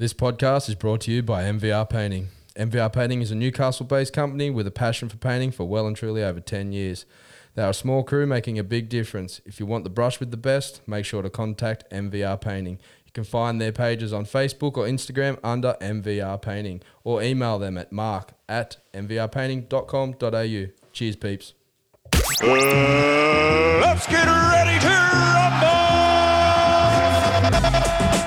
This podcast is brought to you by MVR Painting. MVR Painting is a Newcastle based company with a passion for painting for well and truly over 10 years. They are a small crew making a big difference. If you want the brush with the best, make sure to contact MVR Painting. You can find their pages on Facebook or Instagram under MVR Painting or email them at mark at mvrpainting.com.au. Cheers, peeps. Uh, let's get ready to rumble!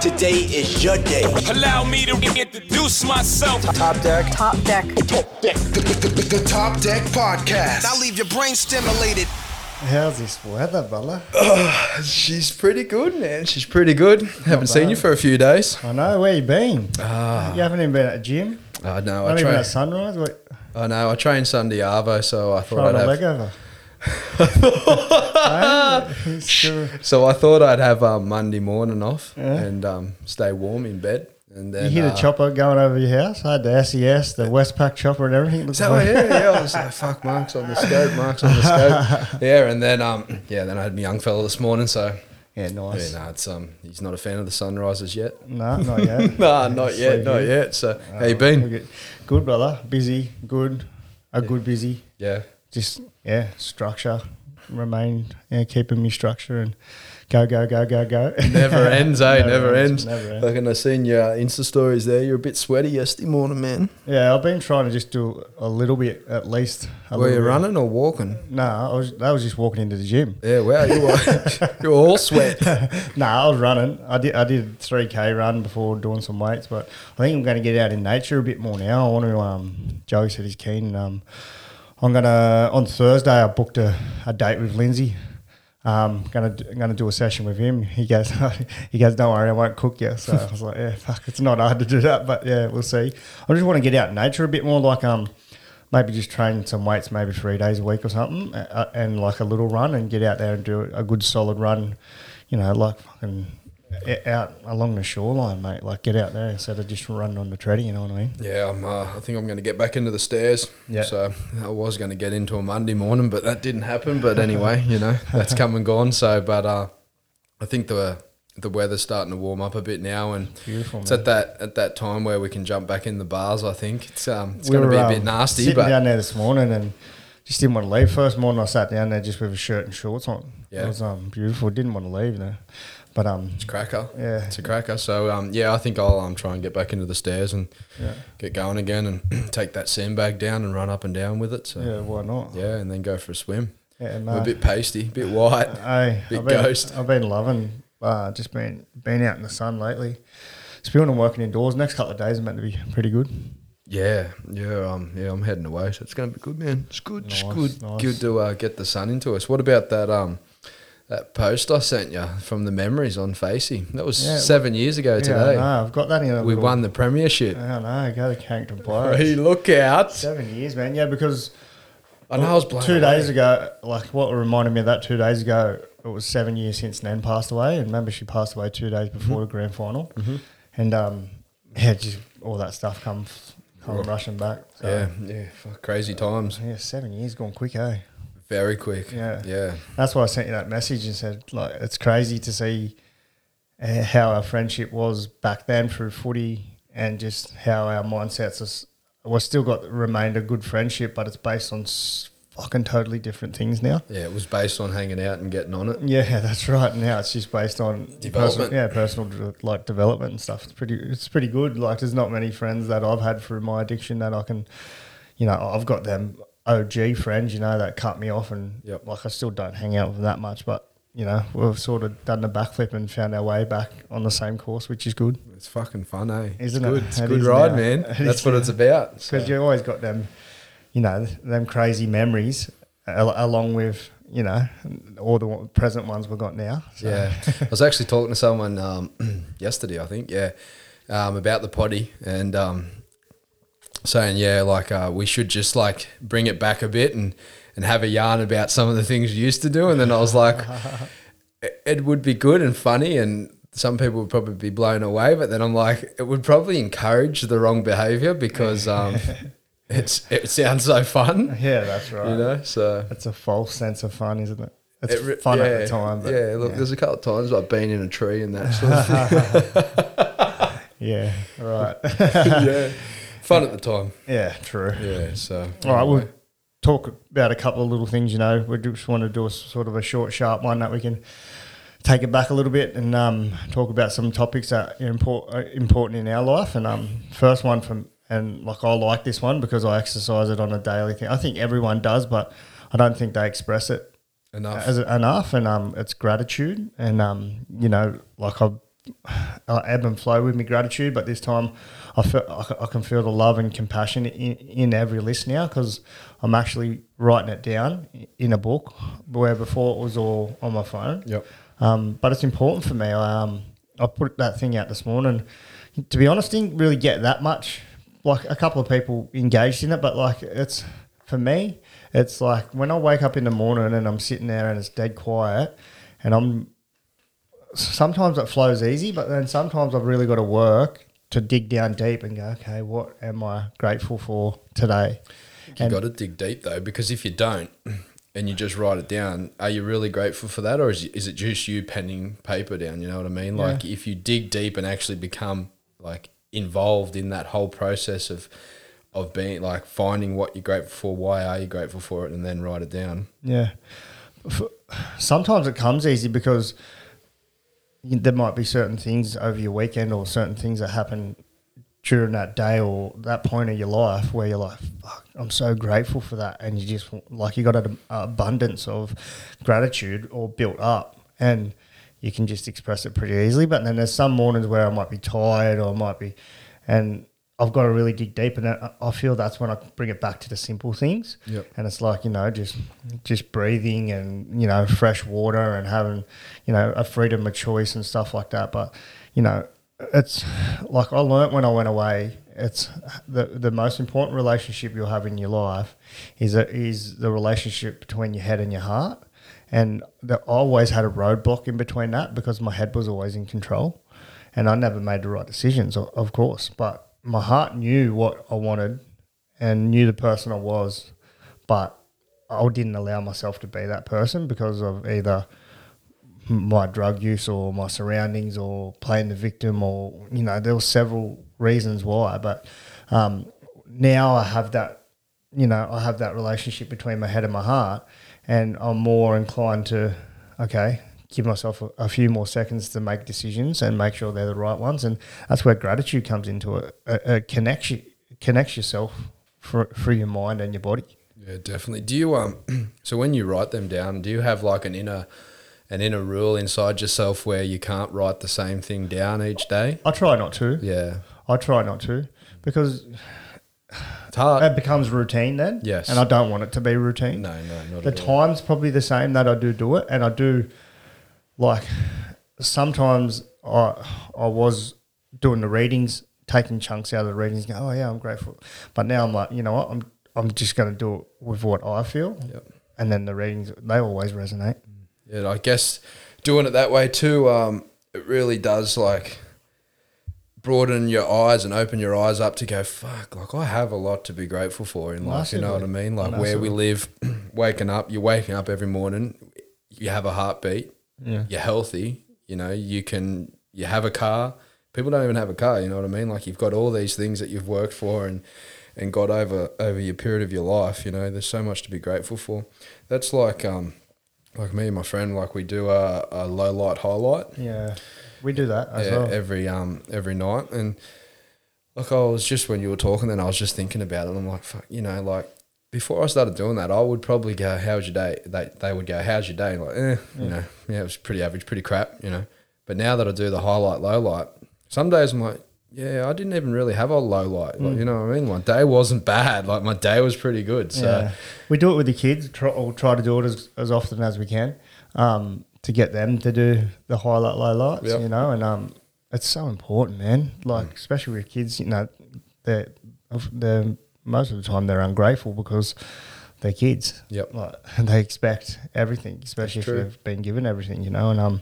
Today is your day. Allow me to introduce myself. Top deck. Top deck. The, the, the, the Top Deck Podcast. Now leave your brain stimulated. How's this weather, Bella? Uh, she's pretty good, man. She's pretty good. Haven't seen you for a few days. I know where you been. Ah. you haven't even been at the gym. I know. Not I even train. at sunrise. What? I know. I trained Sunday Arvo, so I thought Throwing I'd a have. leg over. Sure. So I thought I'd have um, Monday morning off Yeah. and um, stay warm in bed. And then You hit uh, a chopper going over your house. I had the SES, the Westpac chopper, and everything. So like- yeah, yeah, I was like, "Fuck, Mark's on the scope, Mark's on the scope." Yeah, and then um, yeah, then I had my young fella this morning. So yeah, nice. yeah, no, it's um, he's not a fan of the sunrises yet. No, not yet. Nah, not yet, not yet. So how you been? Good, brother. Busy. Good. A good busy. Yeah, Just yeah, structure. Remain yeah, keeping me structure and go, go, go, go, go. never ends, eh? Never Never, ends, ends. never ends. Like, and I seen your Insta stories there. You're a bit sweaty yesterday morning, man. Yeah, I've been trying to just do a little bit at least. A Were you bit. running or walking? No, I was. That was just walking into the gym. Yeah, wow, you were you're all sweat. No, I was running. I did. I did three k run before doing some weights, but I think I'm going to get out in nature a bit more now. I want to. Um, Joey said he's keen. Um, I'm gonna on Thursday. I booked a, a date with Lindsay. Um, gonna do- gonna do a session with him. He goes, he goes, don't worry, I won't cook you. So I was like, yeah, fuck, it's not hard to do that, but yeah, we'll see. I just want to get out in nature a bit more, like um, maybe just train some weights, maybe three days a week or something, uh, and like a little run, and get out there and do a good solid run. You know, like fucking out along the shoreline, mate. Like get out there instead of just running on the treading. You know what I mean? Yeah, I'm, uh, I think I'm going to get back into the stairs. Yeah. So I was going to get into a Monday morning, but that didn't happen. But anyway, you know, that's come and gone. So, but uh, I think the the weather's starting to warm up a bit now, and Beautiful, it's at that at that time where we can jump back in the bars. I think it's um it's We going to be a bit um, nasty, Sitting but down there this morning and just didn't want to leave. First morning I sat down there just with a shirt and shorts on. Yeah. it was um, beautiful. Didn't want to leave though, but um, it's a cracker. Yeah. it's a cracker. So um yeah, I think I'll um try and get back into the stairs and yeah, get going again and take that sandbag down and run up and down with it. So yeah, why not? yeah, and then go for a swim. Yeah, We're no. a bit pasty, a bit white. Hey, Big I've been, ghost. I've been loving uh, just been been out in the sun lately. Spewing and working indoors. Next couple of days are meant to be pretty good. Yeah, yeah, um, yeah. I'm heading away, so it's going to be good, man. It's good, it's good, nice. good to uh, get the sun into us. What about that um, that post I sent you from the memories on Facey? That was Yeah, seven years ago Yeah, today. no, I've got that in we little- won the premiership. I don't know. Go to Carrington Hey, Pirates. look out! Seven years, man. Yeah, because I know I was blown two away. days ago, like what reminded me of that two days ago, it was seven years since Nan passed away, and remember she passed away two days before Mm-hmm. the grand final, and um, yeah, just all that stuff come come rushing back. So, Yeah, yeah, crazy times. yeah, seven years gone quick, eh? Very quick. Yeah. yeah, That's why I sent you that message and said like it's crazy to see uh, how our friendship was back then through footy, and just how our mindsets is. We've still got remained a good friendship, but it's based on s- fucking totally different things now. yeah. It was based on hanging out and getting on it. Yeah, that's right. Now it's just based on Development. Personal, yeah, personal like development and stuff. It's pretty. It's pretty good. Like there's not many friends that I've had through my addiction that I can, you know, I've got them OG friends, you know, that cut me off and Yep. like I still don't hang out with them that much, but you know, we've sort of done the backflip and found our way back on the same course, which is good It's fucking fun, eh? Isn't it's it? good. It's a It good ride, now. man. It That's what now. it's about. So- because you always got them, you know, them crazy memories al- along with you know all the present ones we've got now. So. Yeah, I was actually talking to someone um, yesterday. I think, yeah, um, about the potty and um, saying, yeah, like uh, we should just like bring it back a bit and and have a yarn about some of the things you used to do. And then I was like, it, would be good and funny and. Some people would probably be blown away, but then I'm like, it would probably encourage the wrong behavior because um, it's it sounds so fun, Yeah, that's right. you know. So It's a false sense of fun, isn't it? It's It fun at yeah, the time. But yeah, look, there's a couple of times I've been in a tree and that sort of thing. Yeah, right. yeah, fun at the time. yeah, true. Yeah, so All right, we'll talk about a couple of little things. You know, we just want to do a sort of a short, sharp one that we can take it back a little bit and um, talk about some topics that are import, are important in our life. And um, first one from and like I like this one because I exercise it on a daily thing. I think everyone does, but I don't think they express it enough. as enough. And um, it's gratitude. And um, you know, like I, I ebb and flow with my gratitude, but this time I feel I I can feel the love and compassion in, in every list now because I'm actually writing it down in a book, where before it was all on my phone. Yep. Um, but it's important for me. I um, I put that thing out this morning. To be honest, didn't really get that much. Like a couple of people engaged in it, but like it's for me, it's like when I wake up in the morning and I'm sitting there and it's dead quiet, and I'm sometimes it flows easy, but then sometimes I've really got to work to dig down deep and go, okay, what am I grateful for today? You got to dig deep though, because if you don't, and you just write it down, are you really grateful for that, or is is it just you penning paper down? You know what I mean? Like if you dig deep and actually become like involved in that whole process of of being like finding what you're grateful for, why are you grateful for it, and then write it down. Yeah. Sometimes it comes easy because there might be certain things over your weekend or certain things that happen during that day or that point of your life where you're like, fuck, I'm so grateful for that. And you just, like, you got an abundance of gratitude or built up and you can just express it pretty easily. But then there's some mornings where I might be tired or I might be, and I've got to really dig deep, and I I feel that's when I bring it back to the simple things. Yep. And it's like you know, just just breathing and you know, fresh water and having you know a freedom of choice and stuff like that. But you know, it's like I learnt when I went away. It's the the most important relationship you'll have in your life is a, is the relationship between your head and your heart. And the, I always had a roadblock in between that because my head was always in control, and I never made the right decisions, of course. But my heart knew what I wanted, and knew the person I was, but I didn't allow myself to be that person because of either my drug use or my surroundings or playing the victim or you know there were several reasons why but um, now i have that you know i have that relationship between my head and my heart and i'm more inclined to okay give myself a, a few more seconds to make decisions and make sure they're the right ones and that's where gratitude comes into it it, connects you connects yourself for, through your mind and your body Yeah, definitely. Do you um? So when you write them down, do you have like an inner, an inner rule inside yourself where you can't write the same thing down each day? i try not to Yeah, i try not to because it's hard. it becomes routine then. Yes. And I don't want it to be routine. no, no, not The at all. time's probably the same that I do do it, and I do like sometimes I I was doing the readings, taking chunks out of the readings, going, oh yeah, I'm grateful. But now I'm like, you know what, I'm I'm just going to do it with what I feel, Yep. and then the readings they always resonate. Yeah, I guess doing it that way too, um, it really does like broaden your eyes and open your eyes up to go, fuck, like I have a lot to be grateful for in life. You know what I mean? Like where we live, waking up, you're waking up every morning, you have a heartbeat, Yeah. you're healthy, you know, you can, you have a car. People don't even have a car, you know what I mean? Like you've got all these things that you've worked for and, and got over over your period of your life, you know, there's so much to be grateful for. That's like um like me and my friend, like we do a, a low light highlight Yeah, we do that as yeah, well. every um every night. And like I was just when you were talking, then I was just thinking about it. And I'm like, fuck, you know, like before I started doing that, I would probably go, "How's your day?" They they would go, "How's your day?" And like, eh, you know, yeah, it was pretty average, pretty crap, you know. But now that I do the highlight, low light, some days I'm like, yeah, I didn't even really have a low light. Like, you know what I mean? My day wasn't bad. Like my day was pretty good. So Yeah. We do it with the kids, try, or try to do it as, as often as we can um, to get them to do the highlight, low lights, Yep. you know, and um, it's so important, man. Like, Mm. especially with kids, you know, they're, they're, most of the time they're ungrateful because they're kids. Yep. Like, and they expect everything, especially if they've been given everything, you know, and um,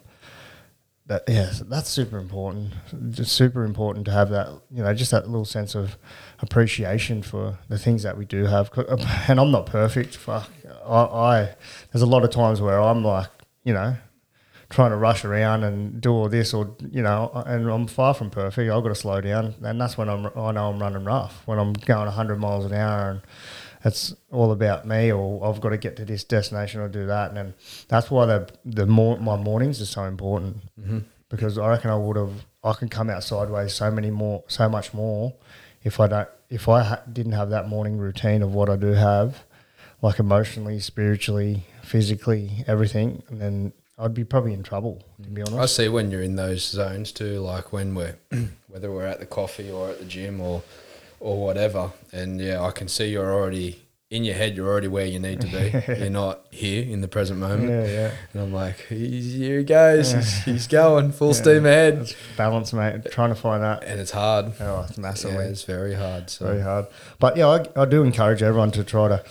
that yeah, so that's super important. Just super important to have that, you know, just that little sense of appreciation for the things that we do have. And I'm not perfect. Fuck, I, I there's a lot of times where I'm like, you know, trying to rush around and do all this or you know, and I'm far from perfect. I've got to slow down, and that's when I'm I know I'm running rough when I'm going 100 miles an hour and it's all about me or I've got to get to this destination or do that, and then that's why the the more my mornings are so important. Mm-hmm. Because I reckon I would have I can come out sideways so many more so much more if I don't if I ha- didn't have that morning routine of what I do have like emotionally, spiritually, physically, everything, and then I'd be probably in trouble, to be honest. I see when you're in those zones too, like when we're whether we're at the coffee or at the gym or or whatever. And yeah, I can see you're already in your head. You're already where you need to be. you're not here in the present moment. Yeah, yeah. And I'm like, he's, here he goes. He's, he's going full steam ahead. Balance, mate. Trying to find that. And it's hard. Oh, it's Yeah, it's very hard. So very hard. But yeah, I, I do encourage everyone to try to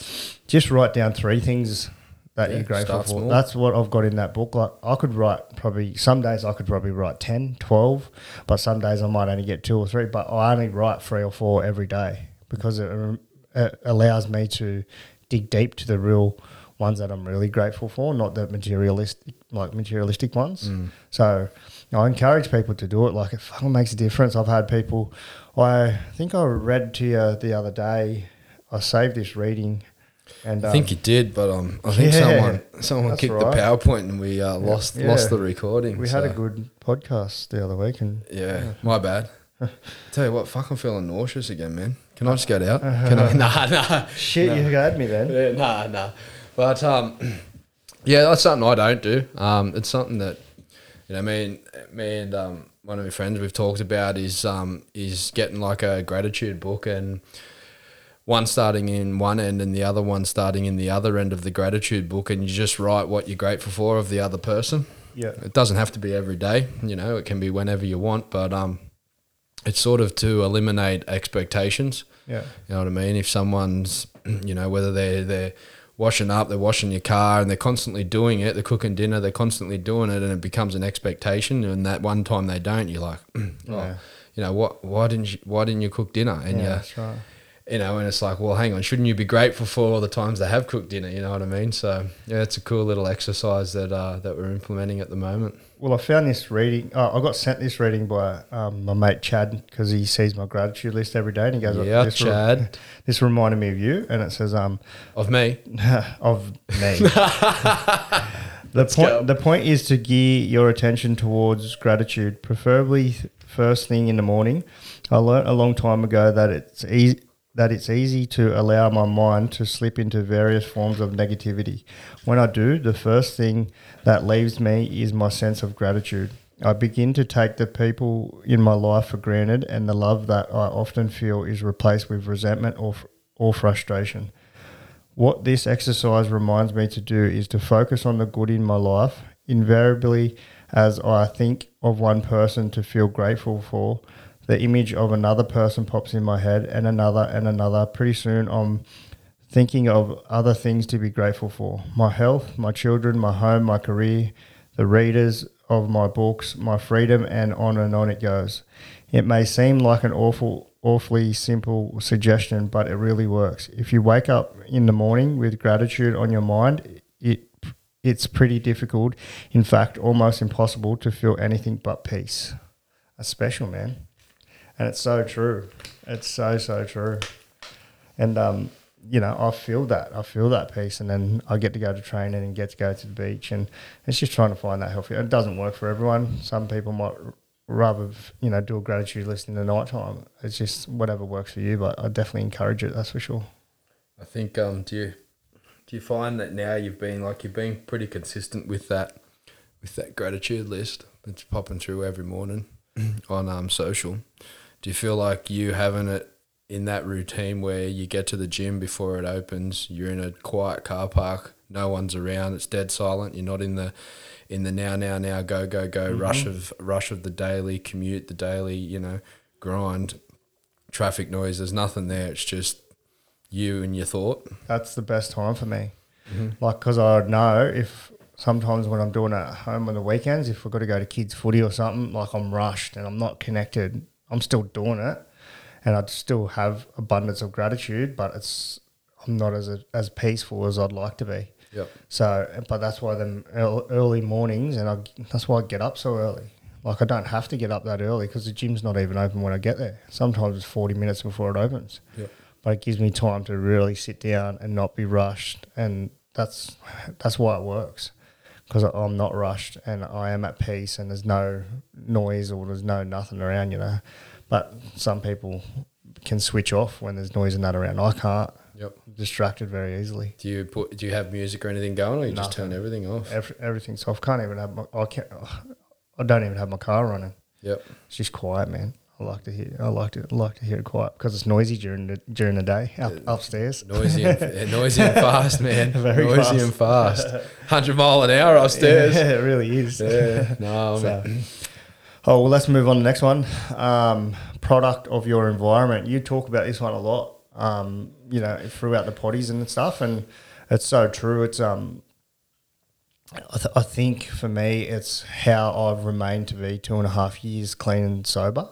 just write down three things that Yeah, you're grateful for. small. That's what I've got in that book. Like I could write probably some days I could probably write 10, 12, but some days I might only get two or three. But I only write three or four every day because it, it allows me to dig deep to the real ones that I'm really grateful for, not the materialistic like materialistic ones. Mm. So I encourage people to do it. Like it fucking makes a difference. I've had people. I think I read to you the other day. I saved this reading, and I think you did, but um, I think Yeah, someone someone kicked right. the PowerPoint and we uh, lost Yeah. lost the recording. we had a good podcast the other week, and Yeah, my bad. Tell you what, fuck, I'm feeling nauseous again, man. Can I just get out? Can I? Nah, nah. shit, you had me then. Yeah, nah, nah. But um, yeah, that's something I don't do. Um, it's something that you know, me and me and um, one of my friends we've talked about is um is getting like a gratitude book and one starting in one end and the other one starting in the other end of the gratitude book, and you just write what you're grateful for of the other person. Yeah. It doesn't have to be every day, you know, it can be whenever you want, but um, it's sort of to eliminate expectations. Yeah. You know what I mean? If someone's, you know, whether they're they're washing up, they're washing your car, and they're constantly doing it, they're cooking dinner, they're constantly doing it, and it becomes an expectation. And that one time they don't, you're like, oh, Yeah. you know, what? Why didn't you? Why didn't you cook dinner? And Yeah, you, that's right. You know, and it's like, well, hang on, shouldn't you be grateful for all the times they have cooked dinner? You know what I mean? So yeah, it's a cool little exercise that uh, that we're implementing at the moment. Well, I found this reading. Oh, I got sent this reading by um, my mate Chad because he sees my gratitude list every day, and he goes, Yeah, this re- Chad. this reminded me of you, and it says, um, Of me, of me. the point go. the point is to gear your attention towards gratitude, preferably first thing in the morning. I learnt a long time ago that it's easy that it's easy to allow my mind to slip into various forms of negativity. When I do, the first thing that leaves me is my sense of gratitude. I begin to take the people in my life for granted, and the love that I often feel is replaced with resentment or, or frustration. What this exercise reminds me to do is to focus on the good in my life. Invariably, as I think of one person to feel grateful for, the image of another person pops in my head, and another, and another. Pretty soon, I'm thinking of other things to be grateful for my health, my children, my home, my career, the readers of my books, my freedom, and on and on it goes. It may seem like an awful, awfully simple suggestion, but it really works. If you wake up in the morning with gratitude on your mind, it it's pretty difficult, in fact, almost impossible to feel anything but peace. A special, man. And it's so true. It's so so true. And um, you know, I feel that. I feel that peace, and then I get to go to training and get to go to the beach, and it's just trying to find that healthy. It doesn't work for everyone. Some people might rather, you know, do a gratitude list in the night time. It's just whatever works for you, but I definitely encourage it. That's for sure. I think um do you do you find that now you've been like you've been pretty consistent with that with that gratitude list that's popping through every morning on um social. Do you feel like you having it in that routine where you get to the gym before it opens, you're in a quiet car park, no one's around, it's dead silent, you're not in the in the now now now go go go mm-hmm. rush of rush of the daily commute, the daily, you know, grind, traffic noise, there's nothing there. It's just you and your thought. That's the best time for me. Mm-hmm. Like, because I know if sometimes when I'm doing it at home on the weekends, if we've got to go to kids' footy or something, like I'm rushed and I'm not connected, I'm still doing it, and I'd still have abundance of gratitude, but it's I'm not as as peaceful as I'd like to be. Yep. So, but that's why them early mornings, and I, that's why I get up so early. Like I don't have to get up that early because the gym's not even open when I get there. Sometimes it's forty minutes before it opens. Yep. But it gives me time to really sit down and not be rushed, and that's that's why it works because I'm not rushed and I am at peace, and there's no noise or there's no nothing around, you know. But some people can switch off when there's noise and that around. I can't. Yep. I'm distracted very easily. Do you put? Do you have music or anything going, or you just turn everything off? Every, everything's off. Can't even have my. I can't. I don't even have my car running. Yep. It's just quiet, man. I like to hear. I like to like to hear it quiet because it's noisy during the during the day up, upstairs. Noisy, and, noisy and fast, man. Very noisy fast. and fast. Hundred mile an hour upstairs. Yeah, it really is. Yeah. No, So- man. oh well, let's move on to the next one. Um, product of your environment. You talk about this one a lot. Um, you know, throughout the potties and stuff, and it's so true. It's um, I, th- I think for me, it's how I've remained to be two and a half years clean and sober.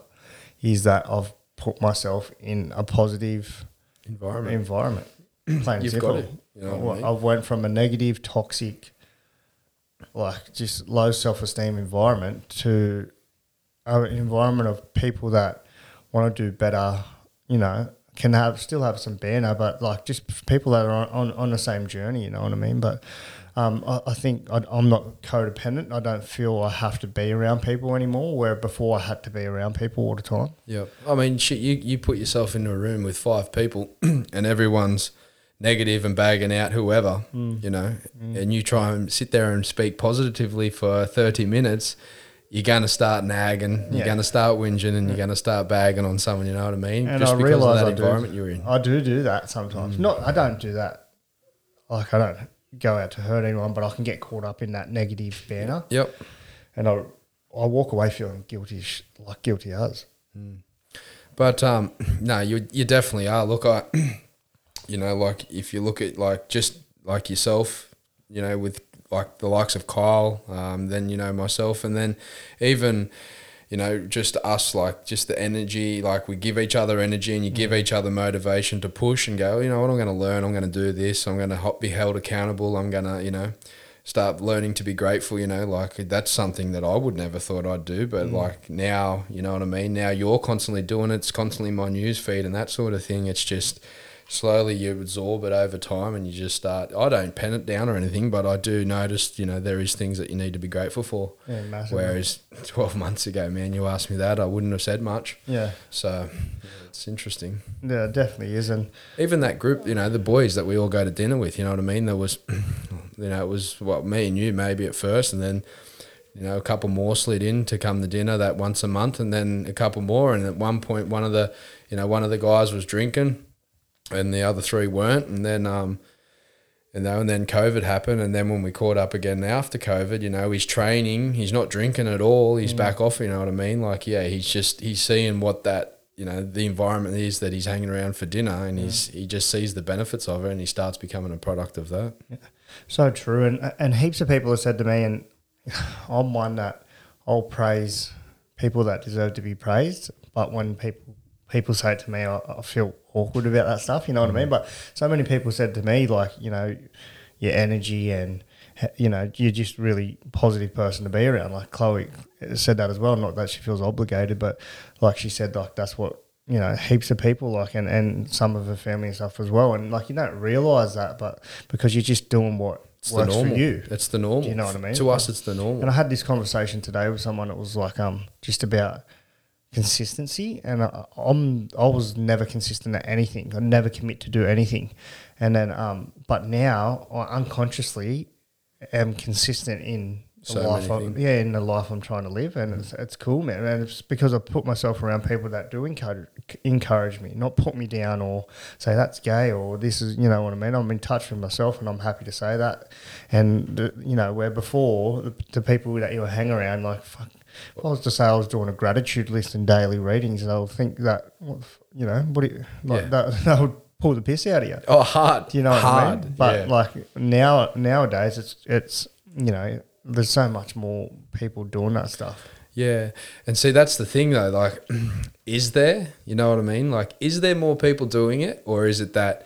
Is that I've put myself in a positive Environment. environment. Plain You've simple. got it. You know what I mean? I've went from a negative, toxic, like just low self esteem environment to an environment of people that want to do better. You know, can have still have some banner, but like just people that are on, on, on the same journey. You know what I mean? But um, I, I think I, I'm not codependent. I don't feel I have to be around people anymore. Where before I had to be around people all the time. Yep. I mean, shit. You you put yourself into a room with five people, and everyone's negative and bagging out whoever, Mm. you know, and you try and sit there and speak positively for thirty minutes. You're gonna start nagging. You're Yeah. gonna start whinging, and you're gonna start bagging on someone. You know what I mean? And Just I because of that I environment do, you're in. I do do that sometimes. Not, I don't do that. Like I don't go out to hurt anyone, but I can get caught up in that negative banner, Yep. and I I walk away feeling guilty, like guilty as. But um, no, you you definitely are. Look, I, you know, like if you look at like just like yourself, you know, with like the likes of Kyle, um, then you know myself, and then even you know just us, like just the energy, like we give each other energy, and you give mm. each other motivation to push and go. You know what? I'm going to learn. I'm going to do this. I'm going to be held accountable. I'm going to you know start learning to be grateful, you know, like that's something that I would never thought I'd do. But mm. like now, you know what I mean? Now you're constantly doing it. It's constantly my news feed and that sort of thing. It's just slowly you absorb it over time and you just start I don't pen it down or anything, but I do notice, you know, there is things that you need to be grateful for. Yeah, massively. Whereas twelve months ago, man, you asked me that, I wouldn't have said much. Yeah, So it's interesting yeah, it definitely is, and even that group, you know, the boys that we all go to dinner with, you know what I mean? There was, you know, it was what me and you maybe at first, and then, you know, a couple more slid in to come to dinner that once a month, and then a couple more. And at one point, one of the, you know, one of the guys was drinking, and the other three weren't, and then, um, you know, and then COVID happened, and then when we caught up again after COVID, you know, he's training, he's not drinking at all, he's back off, you know what I mean? Like, yeah, he's just he's seeing what that you know the environment is that he's hanging around for dinner, and he's he just sees the benefits of it, and he starts becoming a product of that. Yeah. so true. And and heaps of people have said to me, and I'm one that I'll praise people that deserve to be praised, but when people people say it to me, I, I feel awkward about that stuff. You know what I mean? But so many people said to me, like, you know, your energy and you know, you're just really positive person to be around. Like Chloe said that as well. Not that she feels obligated, but like she said, like that's what you know, heaps of people like, and and some of her family and stuff as well. And like you don't realize that, but because you're just doing what It's the works for you. It's the normal. Do you know what I mean? To us, it's the normal. And I had this conversation today with someone that was like, um, just about consistency, and I, I'm I was never consistent at anything. I never commit to do anything, and then um, but now I unconsciously am consistent in the So life. I, things. yeah, in the life I'm trying to live, and it's, it's cool, man. And it's because I put myself around people that do encourage encourage me, not put me down or say that's gay or this is, you know what I mean. I'm in touch with myself, and I'm happy to say that. And the, you know, where before the, the people that you hang around, like fuck. If I was to say I was doing a gratitude list and daily readings, they'll think that, what the f- you know, what do you, like Yeah. that, that would pull the piss out of you. Oh, hard. Do you know what hard. I mean? But yeah. like now nowadays it's it's you know, there's so much more people doing that stuff. Yeah. And see, that's the thing though. Like, is there, you know what I mean? Like, is there more people doing it or is it that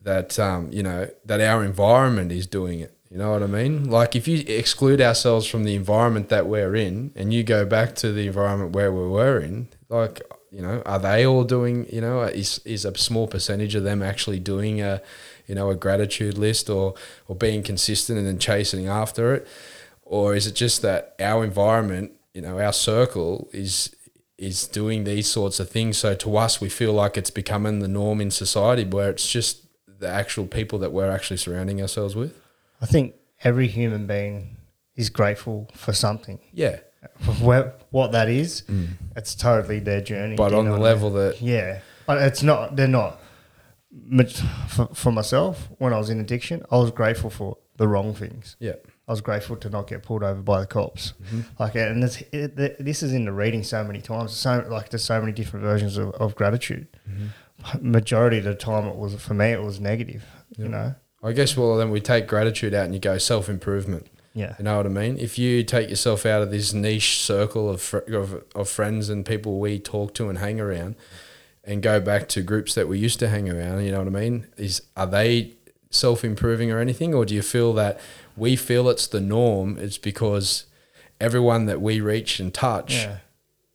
that um, you know that our environment is doing it. You know what I mean? Like if you exclude ourselves from the environment that we're in, and you go back to the environment where we were in, like you know, are they all doing? You know, is is a small percentage of them actually doing a, you know, a gratitude list or or being consistent and then chasing after it, or is it just that our environment, you know, our circle is is doing these sorts of things. So to us, we feel like it's becoming the norm in society, where it's just the actual people that we're actually surrounding ourselves with. I think every human being is grateful for something. Yeah, Where, what that is, it's totally their journey. Mm. but on the what I level mean? that yeah, but it's not. They're not. For, for myself, when I was in addiction, I was grateful for the wrong things. yeah, I was grateful to not get pulled over by the cops. Like, and this, it, th- this is in the reading so many times. So like, there's so many different versions of, of gratitude. Majority of the time, it was for me, it was negative. You know, I guess well then we take gratitude out and you go self improvement. yeah, You know what I mean? If you take yourself out of this niche circle of, fr- of of friends and people we talk to and hang around, and go back to groups that we used to hang around, you know what I mean? Is are they self improving or anything, or do you feel that we feel it's the norm? It's because everyone that we reach and touch yeah,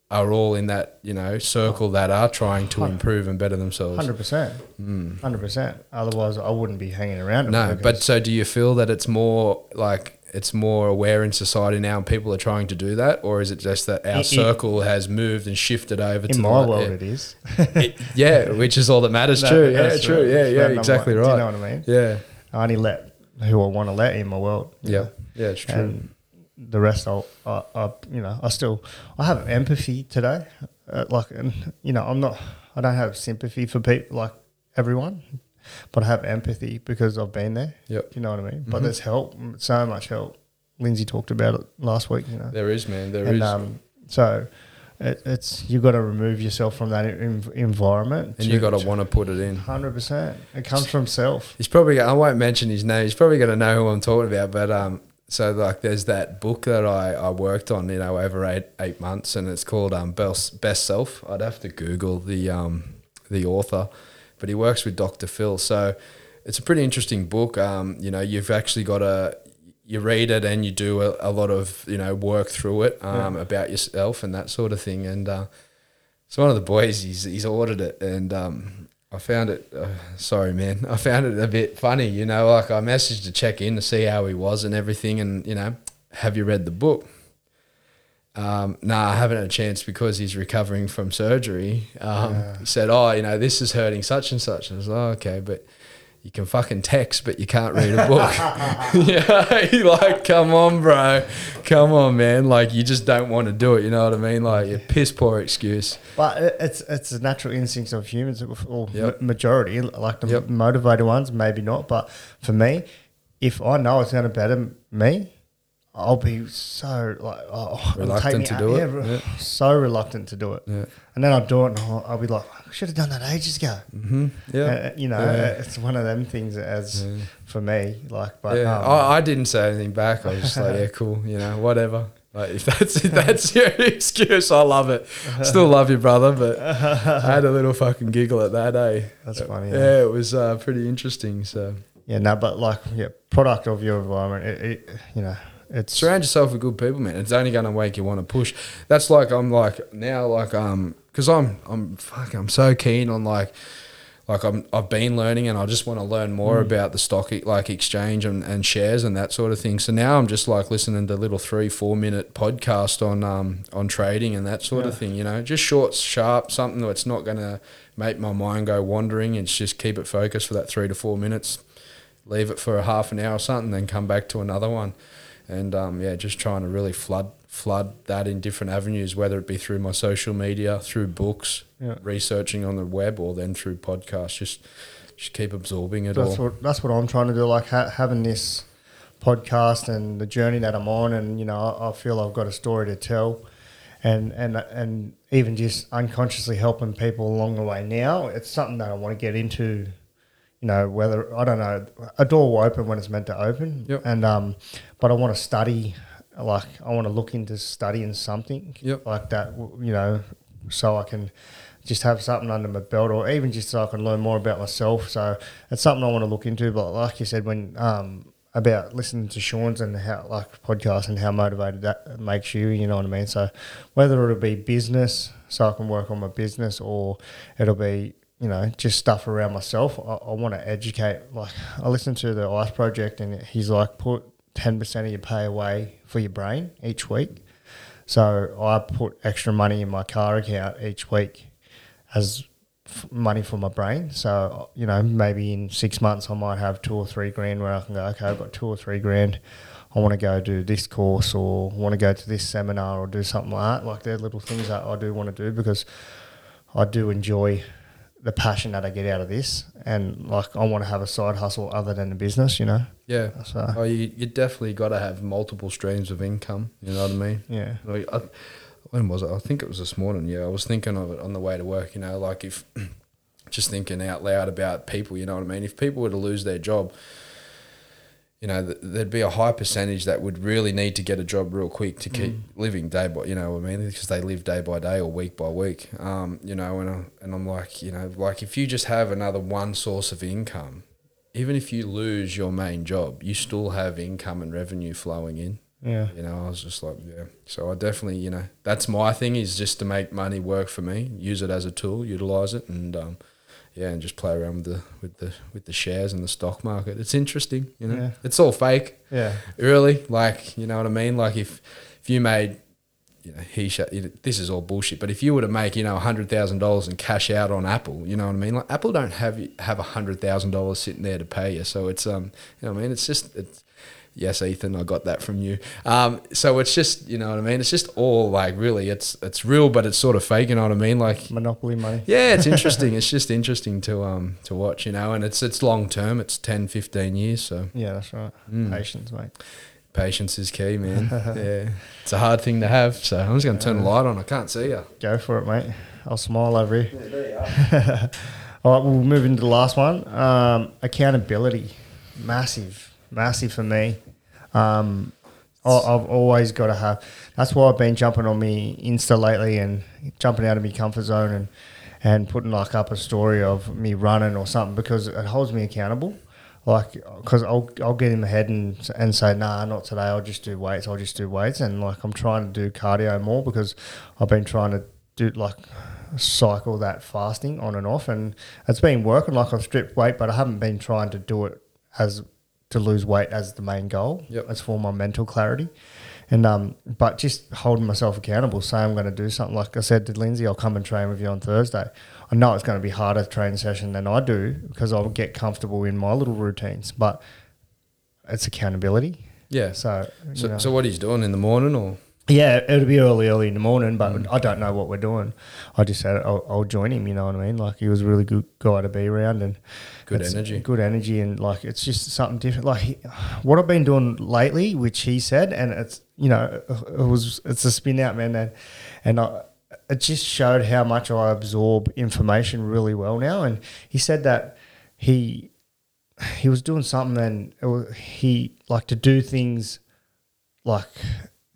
are all in that you know circle that are trying to improve and better themselves. hundred percent, hmm. hundred percent. Otherwise, I wouldn't be hanging around. No, because- but so do you feel that it's more like it's more aware in society now and people are trying to do that, or is it just that our It- it- circle has moved and shifted over to in the my le- world, yeah. it is. It- yeah, which is all that matters. No, true, yeah, true, right. yeah, It's yeah, exactly one. right. Do you know what I mean? Yeah, I only let who I want to let in my world. yeah, know? yeah, it's true. and the rest I'll, I, I, you know, I still, I have empathy today. Uh, like, and you know, I'm not, I don't have sympathy for people like everyone, but I have empathy because I've been there. Yep. You know what I mean? But there's help, so much help. Lindsay talked about it last week. You know, there is, man. There is. and um, so it, it's you've got to remove yourself from that en- environment, and you've got to want to put it in. hundred percent. It comes from self. He's probably. I won't mention his name. He's probably going to know who I'm talking about. But um, so like, there's that book that I, I worked on, you know, over eight eight months, and it's called um Best Best Self. I'd have to Google the um the author, but he works with Dr. Phil. So it's a pretty interesting book. Um, you know, you've actually got to you read it and you do a, a lot of you know work through it um, about yourself and that sort of thing. And uh, so one of the boys, he's he's ordered it, and um, I found it. Uh, sorry, man, I found it a bit funny. You know, like I messaged to check in to see how he was and everything, and you know, have you read the book? Um, no, I haven't had a chance because he's recovering from surgery. Um, He said, "Oh, you know, this is hurting such and such." And I was like, oh, "Okay, but." You can fucking text, but you can't read a book. yeah, like, come on, bro, come on, man. Like, you just don't want to do it. You know what I mean? Like, a piss poor excuse. But it's it's a natural instinct of humans, or Yep. majority, like the Yep. motivated ones, maybe not. But for me, if I know it's going to better me, I'll be so like oh, Reluctant to out- do it? yeah, re- Yeah. so reluctant to do it. Yeah. And then I'll do it, and I'll, I'll be like, I should have done that ages ago. Yeah, Uh, you know, Yeah. uh, it's one of them things as for me, like, but yeah. um, I, I didn't say anything back. I was just like, yeah, cool, you know, whatever. Like if that's if that's your excuse, I love it. Still love you, brother, but I had a little fucking giggle at that, eh? That's funny, Yeah, yeah. it was uh, pretty interesting. So yeah, no, but like, yeah, product of your environment, it, it you know, it's surround yourself with good people, man. It's only going to make you want to push. That's like I'm like now like um because I'm I'm fuck I'm so keen on like like I'm I've been learning and I just want to learn more about the stock like exchange and, and shares and that sort of thing. So now I'm just like listening to little three four minute podcast on um on trading and that sort of thing. You know, just short, sharp, something that's not going to make my mind go wandering. It's just keep it focused for that three to four minutes. Leave it for a half an hour or something, then come back to another one and um, yeah, just trying to really flood flood that in different avenues, whether it be through my social media, through books, Yeah. researching on the web, or then through podcasts. Just just keep absorbing it that's all. what that's what I'm trying to do. Like ha- having this podcast and the journey that I'm on, and you know, I, I feel I've got a story to tell, and and and even just unconsciously helping people along the way. Now it's something that I want to get into. You know, whether I don't know, a door will open when it's meant to open, Yep. and um, but I want to study. Like I want to look into studying something Yep. like that. You know, so I can just have something under my belt, or even just so I can learn more about myself. So it's something I want to look into. But like you said, when um, about listening to Sean's and how like podcast and how motivated that makes you, you know what I mean. So whether it'll be business, so I can work on my business, or it'll be you know just stuff around myself. I, I want to educate. Like I listened to the Ice Project, and he's like put ten percent of your pay away for your brain each week. So I put extra money in my car account each week as f- money for my brain. So you know, maybe in six months I might have two or three grand where I can go, okay, I've got two or three grand. I want to go do this course or want to go to this seminar or do something like that. Like they're little things that I do want to do because I do enjoy the passion that I get out of this, and like I want to have a side hustle other than the business. You know, Yeah. So- uh, oh, you, you definitely got to have multiple streams of income. You know what I mean? yeah, Like, I, when was it? I think it was this morning. Yeah, I was thinking of it on the way to work. You know, like if just thinking out loud about people. You know what I mean? If people were to lose their job, you know, th- there'd be a high percentage that would really need to get a job real quick to keep living day by. You know what I mean? Because they live day by day or week by week. Um, you know, and I, and I'm like, you know, like if you just have another one source of income. Even if you lose your main job, you still have income and revenue flowing in yeah, you know, I was just like, yeah. So I definitely, you know, that's my thing is just to make money work for me, use it as a tool, utilize it, and um, yeah, and just play around with the with the with the shares and the stock market. It's interesting, you know. Yeah. It's all fake, yeah, really. Like, you know what I mean? Like if if you made, you know, he sh- this is all bullshit. But if you were to make, you know, hundred thousand dollars and cash out on Apple, you know what I mean? Like Apple don't have have a hundred thousand dollars sitting there to pay you. So it's um, you know what I mean? It's just it's yes, Ethan, I got that from you. Um, so it's just you know what I mean? It's just all like really, it's it's real, but it's sort of fake. You know what I mean? Like monopoly money. yeah, it's interesting. it's just interesting to um to watch, you know, and it's it's long term. It's 10, 15 years. So Yeah, that's right. Mm. Patience, mate. patience is key, man. yeah, it's a hard thing to have. So I'm just gonna turn the light on. I can't see you. Go for it, mate. I'll smile over here. All right, we'll move into the last one. Um, accountability, massive, massive for me. Um, I've always got to have. That's why I've been jumping on me Insta lately and jumping out of my comfort zone and and putting like up a story of me running or something because it holds me accountable. Like, because I'll I'll get in my head and and say, nah, not today. I'll just do weights. I'll just do weights. And like, I'm trying to do cardio more because I've been trying to do like cycle that fasting on and off, and it's been working. Like I've stripped weight, but I haven't been trying to do it as to lose weight as the main goal. Yep. For my mental clarity. And um, but just holding myself accountable, say I'm going to do something. Like I said to Lindsay, I'll come and train with you on Thursday. I know it's going to be harder training session than I do because I'll get comfortable in my little routines. But it's accountability. Yeah. So, So, know. so what he's doing in the morning, or Yeah, it'll be early, early in the morning, but Mm. I don't know what we're doing. I just said I'll, I'll join him. You know what I mean? Like he was a really good guy to be around, and Good it's energy. good energy, and like it's just something different. Like he, what I've been doing lately, which he said, and it's you know it was it's a spin out man, and and I, it just showed how much I absorb information really well now. And he said that he he was doing something, and it was, he like to do things like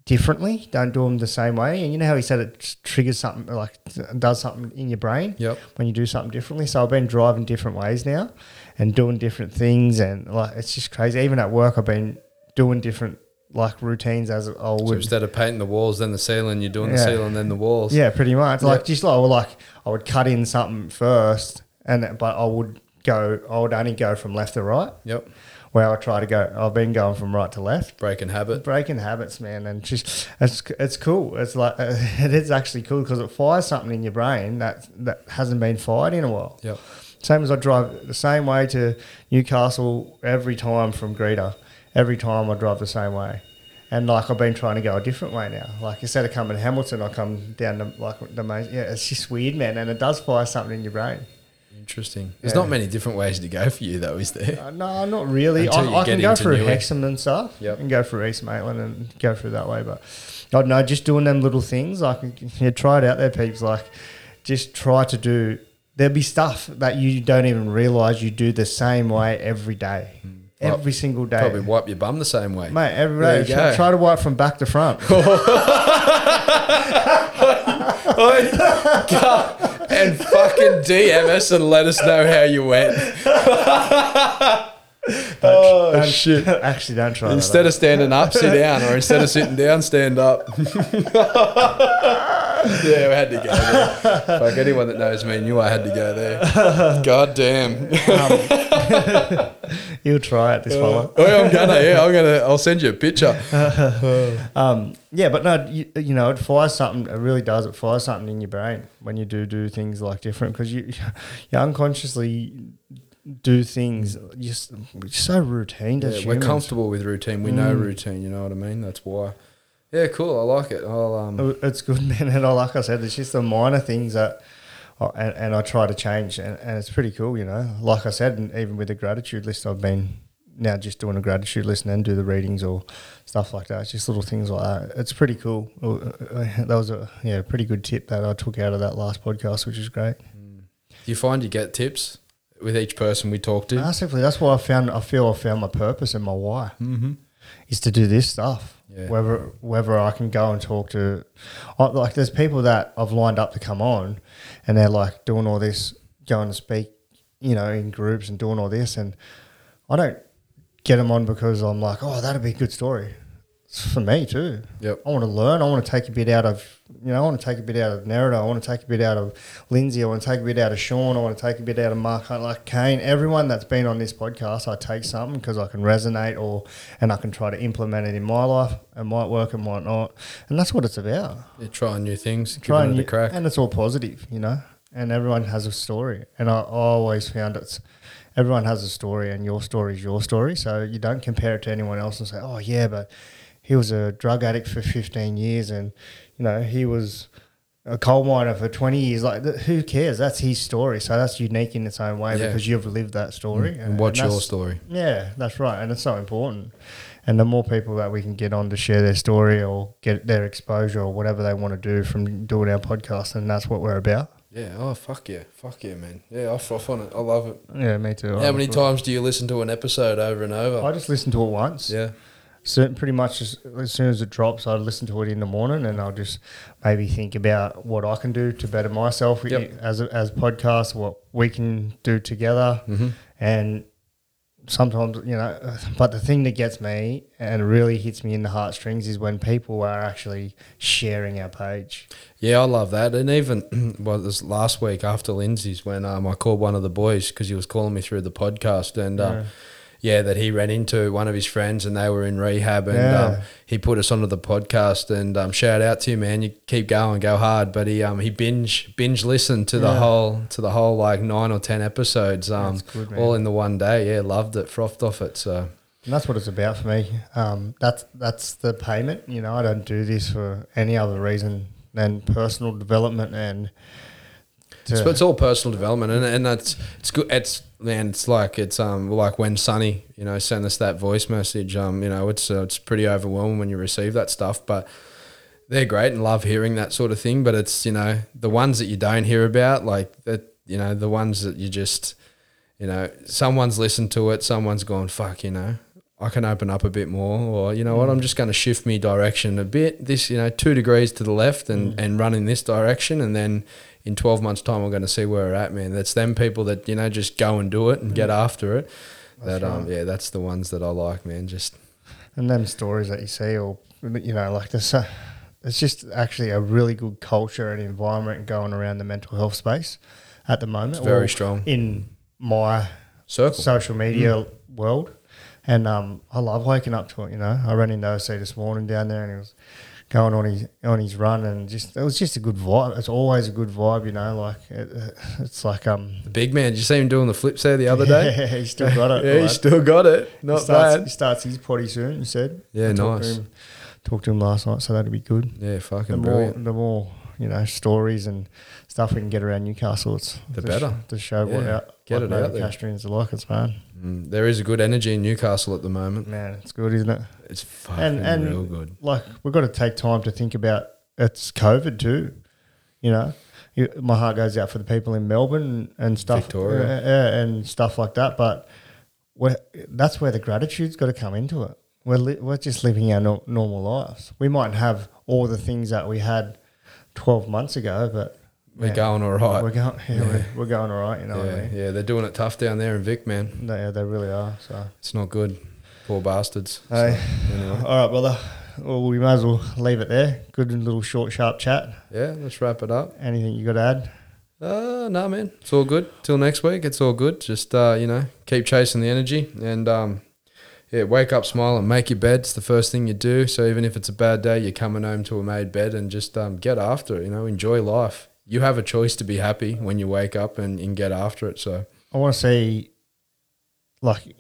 differently. Don't do them the same way. And you know how he said it triggers something, like does something in your brain Yep. when you do something differently. So I've been driving different ways now and doing different things, and like it's just crazy. Even at work, I've been doing different like routines as I so instead of painting the walls, then the ceiling, you're doing the ceiling, then the walls. Yeah, pretty much. Like just like, well, like I would cut in something first, and but I would go. I would only go from left to right. Yep. Where I try to go. I've been going from right to left. Breaking habit. breaking habits, man, and just it's it's cool. It's like it is actually cool because it fires something in your brain that that hasn't been fired in a while. Yep. Same as I drive the same way to Newcastle every time from Greta. Every time I drive the same way, and like I've been trying to go a different way now. Like instead of coming to Hamilton, I come down the like the main. Yeah, it's just weird, man, and it does fire something in your brain. Interesting. There's Yeah. not many different ways to go for you, though, is there? Uh, no, not really. I, I can go through. Hexham and stuff, Yep. and go through East Maitland and go through that way. But I don't know, just doing them little things. Like, yeah, try it out there, peeps. Like, just try to do. There'll be stuff that you don't even realize you do the same way every day, every single day. Probably wipe your bum the same way. Mate, every day. Try, try to wipe from back to front. and fucking DM us and let us know how you went. oh Don't- shit! Actually, don't try Instead that. of standing up, sit down, or instead of sitting down, stand up. Yeah, we had to go there. Like anyone that knows me knew I had to go there. God damn. You'll try it, this fella. oh, yeah, I'm gonna. Yeah, I'm gonna. I'll send you a picture. Um, yeah, but no, you, you know, it fires something. It really does. It fires something in your brain when you do do things like different because you you unconsciously do things just so routine. Yeah, we're humans. comfortable with routine. We know routine. You know what I mean? That's why. Yeah, cool. I like it. I'll um. It's good, man. And I, like I said, it's just the minor things that, and, and I try to change, and, and it's pretty cool, you know. Like I said, and even with the gratitude list, I've been now just doing a gratitude list and then do the readings or stuff like that. It's just little things like that. It's pretty cool. Uh, uh, That was a yeah, pretty good tip that I took out of that last podcast, which is great. Do you find you get tips with each person we talk to? Simply that's why I found. I feel I found my purpose and my why mm-hmm. Is to do this stuff. Yeah. Whether whether I can go and talk to, I- like there's people that I've lined up to come on, and they're like doing all this, going to speak, you know, in groups and doing all this, and I don't get them on because I'm like, oh, that'd be a good story. For me too. Yep. I want to learn. I want to take a bit out of, you know, I want to take a bit out of Nerida. I want to take a bit out of Lindsay. I want to take a bit out of Sean. I want to take a bit out of Mark Hunt, like Kane. Everyone that's been on this podcast, I take something because I can resonate or, and I can try to implement it in my life. It might work, it might not. And that's what it's about. Yeah, trying new things, Try giving and, crack. and it's all positive, you know. And everyone has a story. And I, I always found it's, everyone has a story and your story is your story. So you don't compare it to anyone else and say, oh, yeah, but he was a drug addict for 15 years and, you know, he was a coal miner for 20 years. Like, th- who cares? That's his story. So that's unique in its own way Yeah. because you've lived that story. Mm. and what's your story? Yeah, that's right. And it's so important. And the more people that we can get on to share their story or get their exposure or whatever they want to do from doing our podcast, and that's what we're about. Yeah. Oh fuck yeah, fuck yeah, man. Yeah, I, I find it. I love it. Yeah, me too. How many times do you listen to an episode over and over? I just listen to it once. yeah. So pretty much as, as soon as it drops, I listen to it in the morning, and I'll just maybe think about what I can do to better myself Yep. as a, as podcasts, what we can do together, Mm-hmm. and sometimes you know. But the thing that gets me and really hits me in the heartstrings is when people are actually sharing our page. Yeah, I love that. And even well, this last week after Lindsay's, when um, I called one of the boys because he was calling me through the podcast, and uh, yeah, that he ran into one of his friends and they were in rehab, and Yeah. um, he put us onto the podcast. And um, shout out to you, man. You keep going, go hard. But he um, he binge binge listened to the Yeah. whole to the whole like nine or ten episodes, um, good, all in the one day. Yeah, loved it, frothed off it. So And that's what it's about for me. Um, that's that's the payment. You know, I don't do this for any other reason than personal development and. It's, it's all personal development, and, and that's it's good. It's man, it's like it's um like when Sonny, you know, sent us that voice message. Um, you know, it's uh, it's pretty overwhelming when you receive that stuff, but they're great and love hearing that sort of thing. But it's you know the ones that you don't hear about, like that, you know, the ones that you just, you know, someone's listened to it, someone's gone, fuck, you know. I can open up a bit more, or you know what, I'm just going to shift me direction a bit. This, you know, two degrees to the left, and and run in this direction, and then in 12 months' time, we're going to see where we're at, man. That's them people that you know just go and do it and get after it. that um, yeah, that's the ones that I like, man. Just and them stories that you see, or you know, like this. Uh, it's just actually a really good culture and environment going around the mental health space at the moment. It's very strong. in my circle. social media world, and um, I love waking up to it. You know, I ran into OC this morning down there, and he was going on his on his run, and just it was just a good vibe. It's always a good vibe, you know. Like it, it's like um, the big man. Did you see him doing the flips there the other day? yeah, he still got it. yeah, he still got it. He Not starts, bad. he starts his potty soon. He said, Yeah, I talked nice. To him, talked to him last night, so that'd be good. Yeah, The fucking more, brilliant. the more you know, stories and stuff we can get around Newcastle, it's The better. sh- to show what Yeah, out, get what it out there. Are like. It's man, Mm, there is a good energy in Newcastle at the moment. man, it's good, isn't it? It's fucking and and real good. like we've got to take time to think about it's COVID too. You know, you, my heart goes out for the people in Melbourne and stuff, Victoria. uh, and stuff like that. But that's where the gratitude's got to come into it. We're li- we're just living our no- normal lives. We might have all the things that we had twelve months ago, but we're Yeah. going all right. We're going, yeah, We're, we're going all right. You know what I yeah, mean? yeah, they're doing it tough down there in Vic, man. They, they really are. So, It's not good. Poor bastards. So, hey, anyway. all right, brother. Well, we might as well leave it there. Good little short, sharp chat. yeah, let's wrap it up. Anything you got to add? Uh, no, man, it's all good. Till next week, it's all good. Just uh, you know, keep chasing the energy and um, yeah, wake up, smile, and make your bed. It's the first thing you do. So even if it's a bad day, you're coming home to a made bed and just um, get after it. You know, enjoy life. You have a choice to be happy when you wake up and, and get after it. So I want to see like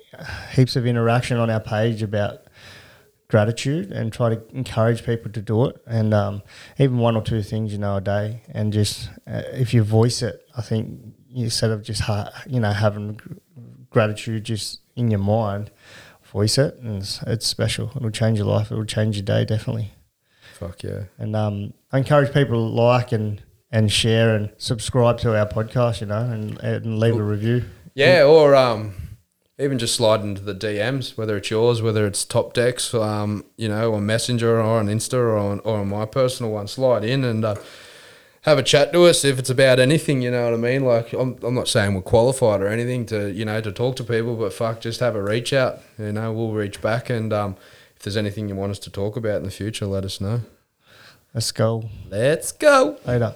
heaps of interaction on our page about gratitude and try to encourage people to do it. And um, even one or two things you know a day and just uh, if you voice it i think instead of just ha- you know having gr- gratitude just in your mind voice it and it's, it's special. It'll change your life. It'll change your day definitely. Fuck yeah, and um, I encourage people to like and and share and subscribe to our podcast you know and, and leave a review. Yeah, or um, even just slide into the DMs, whether it's yours, whether it's Top Decks, um, you know, on Messenger or on Insta or on, or on my personal one. Slide in and uh, have a chat to us if it's about anything. You know what I mean? Like I'm, I'm not saying we're qualified or anything to you know to talk to people, but fuck, just have a reach out. You know, we'll reach back and um, if there's anything you want us to talk about in the future, let us know. let's go Let's go. later